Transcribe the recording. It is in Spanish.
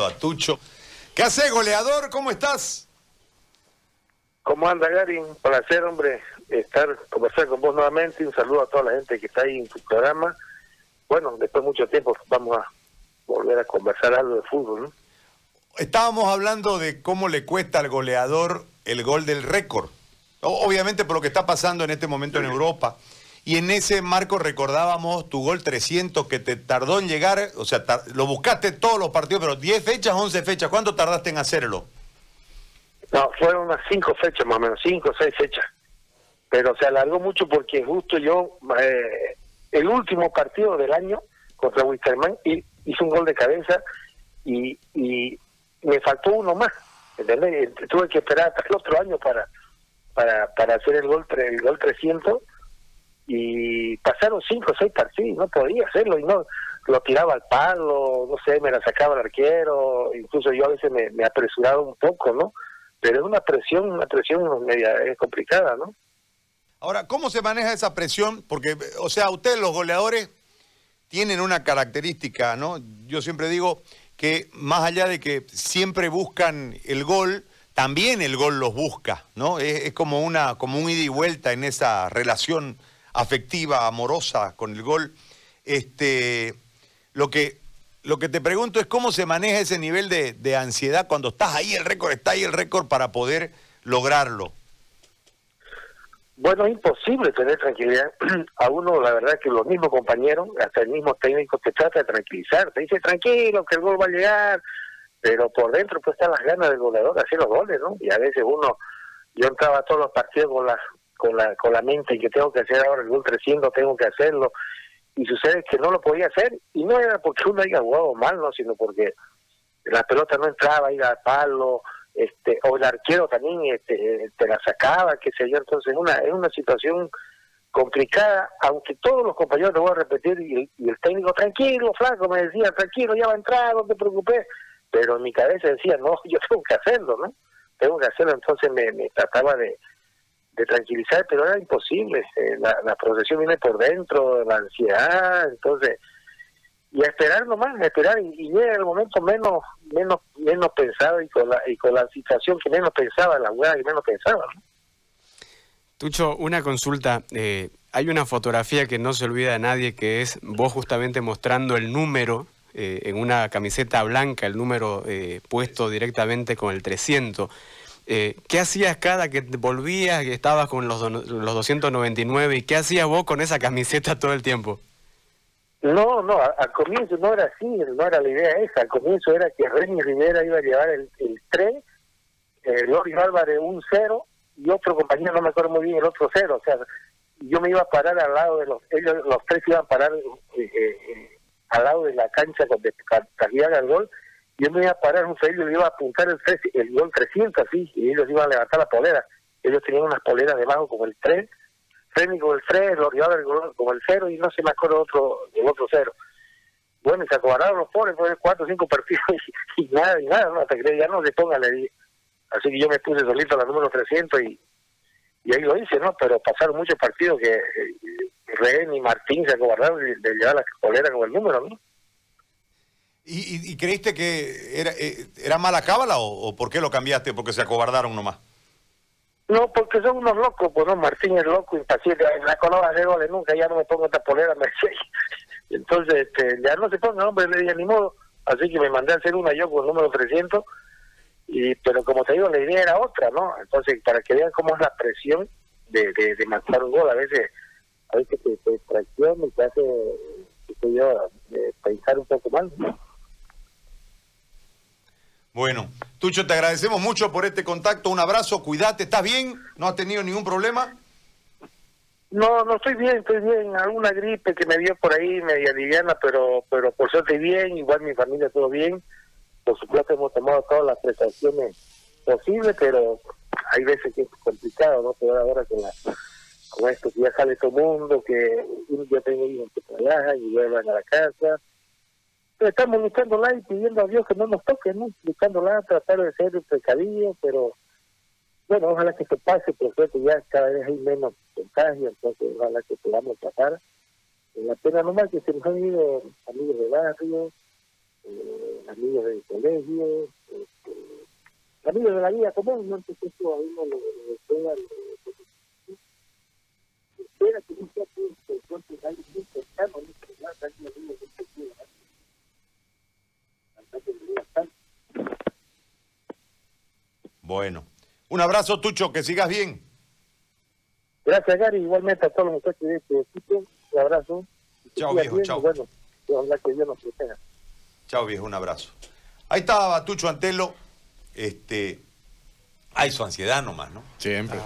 a Tucho. ¿Qué hace, goleador? ¿Cómo estás? ¿Cómo anda, Gary? Un placer, hombre, estar, conversar con vos nuevamente. Un saludo a toda la gente que está ahí en tu programa. Bueno, después de mucho tiempo vamos a volver a conversar algo de fútbol, ¿no? Estábamos hablando de cómo le cuesta al goleador el gol del récord. Obviamente por lo que está pasando en este momento en Europa. Y en ese marco recordábamos tu gol 300 que te tardó en llegar, o sea, lo buscaste todos los partidos, pero 10 fechas, 11 fechas. ¿Cuánto tardaste en hacerlo? No, fueron unas 5 fechas más o menos, 5 o 6 fechas. Pero se alargó mucho porque justo yo, eh, el último partido del año contra Wisterman, hice un gol de cabeza y, y me faltó uno más. ¿entendés? Tuve que esperar hasta el otro año para para para hacer el gol el gol 300 y pasaron cinco o seis partidos, no podía hacerlo y no lo tiraba al palo, no sé, me la sacaba el arquero, incluso yo a veces me, me apresuraba un poco, ¿no? Pero es una presión, una presión media es complicada, ¿no? Ahora, ¿cómo se maneja esa presión? Porque, o sea, ustedes los goleadores tienen una característica, ¿no? Yo siempre digo que más allá de que siempre buscan el gol, también el gol los busca, ¿no? Es, es como una, como un ida y vuelta en esa relación afectiva, amorosa con el gol. Este, lo, que, lo que te pregunto es cómo se maneja ese nivel de, de ansiedad cuando estás ahí, el récord, está ahí el récord para poder lograrlo. Bueno, es imposible tener tranquilidad. A uno, la verdad, que los mismos compañeros, hasta el mismo técnico, te trata de tranquilizar. Te dice, tranquilo, que el gol va a llegar. Pero por dentro, pues están las ganas del goleador de hacer los goles, ¿no? Y a veces uno, yo entraba a todos los partidos con la, con la, con la mente que tengo que hacer ahora el gol 300, tengo que hacerlo. Y sucede que no lo podía hacer. Y no era porque uno haya jugado mal, ¿no? Sino porque la pelota no entraba, iba al palo, este, o el arquero también este, te la sacaba, qué sé yo. Entonces, una, es una situación complicada, aunque todos los compañeros, te voy a repetir, y, el técnico, tranquilo, flaco, me decía, tranquilo, ya va a entrar, no te preocupes. Pero en mi cabeza decía, no, yo tengo que hacerlo, ¿no? Tengo que hacerlo. Entonces me, me trataba de, de tranquilizar, pero era imposible. Eh, la, la procesión viene por dentro, la ansiedad, entonces, y a esperar nomás, a esperar, y, llega el momento menos menos menos pensado y con la y con la situación que menos pensaba, la hueá que menos pensaba. Tucho, una consulta. Eh, hay una fotografía que no se olvida de nadie, que es vos justamente mostrando el número eh, en una camiseta blanca, el número eh, puesto directamente con el 300. Eh, ¿Qué hacías cada que volvías, que estabas con los, los 299 y qué hacías vos con esa camiseta todo el tiempo? No, no, al comienzo no era así, no era la idea esa. Al comienzo era que Remy Rivera iba a llevar el, el 3, eh, Loris Álvarez un 0 y otro compañero, no me acuerdo muy bien, el otro 0. O sea, yo me iba a parar al lado de los, ellos, los tres iban a parar eh, eh, al lado de la cancha donde salían el gol yo me iba a parar un y le iba a apuntar el, 3, el gol 300 así, y ellos iban a levantar la polera. Ellos tenían unas poleras debajo como el 3, Femi con el 3, Loriol como el 0 y no se me acuerdo otro, el otro 0. Bueno, y se acobardaron los pobres, fue 4 o 5 partidos y, nada, y nada, no, hasta que ya no se ponga, le Así que yo me puse solito a la número 300 y, y ahí lo hice, ¿no? Pero pasaron muchos partidos que eh, y Martín se acobardaron de, de llevar la polera con el número, ¿no? ¿Y, y, creíste que era, eh, era mala cábala o, por qué lo cambiaste? ¿Porque se acobardaron nomás? No, porque son unos locos, pues no, Martín es loco, impaciente, en la colora de goles nunca, ya no me pongo esta polera, me Entonces, este, ya no se ponga, hombre, le dije ni modo, así que me mandé a hacer una yo con el número 300, y, pero como te digo, la idea era otra, ¿no? Entonces, para que vean cómo es la presión de, de, marcar un gol, a veces, a veces te, te y te hace, te yo, pensar un poco mal, ¿no? Bueno, Tucho, te agradecemos mucho por este contacto. Un abrazo, cuídate. ¿Estás bien? ¿No has tenido ningún problema? No, no estoy bien, estoy bien. Alguna gripe que me dio por ahí, media liviana, pero pero por suerte bien. Igual mi familia todo bien. Por supuesto hemos tomado todas las prestaciones posibles, pero hay veces que es complicado, ¿no? Pero ahora con, la, con esto que ya sale todo el mundo, que yo tengo hijos que trabajan y vuelvan a la casa estamos luchando la y pidiendo a Dios que no nos toque, ¿no? la, tratar de ser precavido, pero bueno, ojalá que se pase, por suerte ya cada vez hay menos contagio, entonces ojalá que podamos pasar. En la pena nomás que se nos han ido amigos de barrio, eh, amigos del colegio, este, amigos de la vida común, no si eso a lo- espera que no sea que entonces alguien muy cercano, no sé, ya, alguien amigo muy cercano, hasta que me diga tanto. Bueno. Un abrazo, Tucho, que sigas bien. Gracias, Gary. Igualmente a todos los muchachos de este equipo. Un abrazo. Chao, viejo, bien, chao. y Bueno, ojalá que Dios nos proteja. Chao, viejo, un abrazo. Ahí estaba Tucho Antelo. Este, hay su ansiedad nomás, ¿no? Siempre.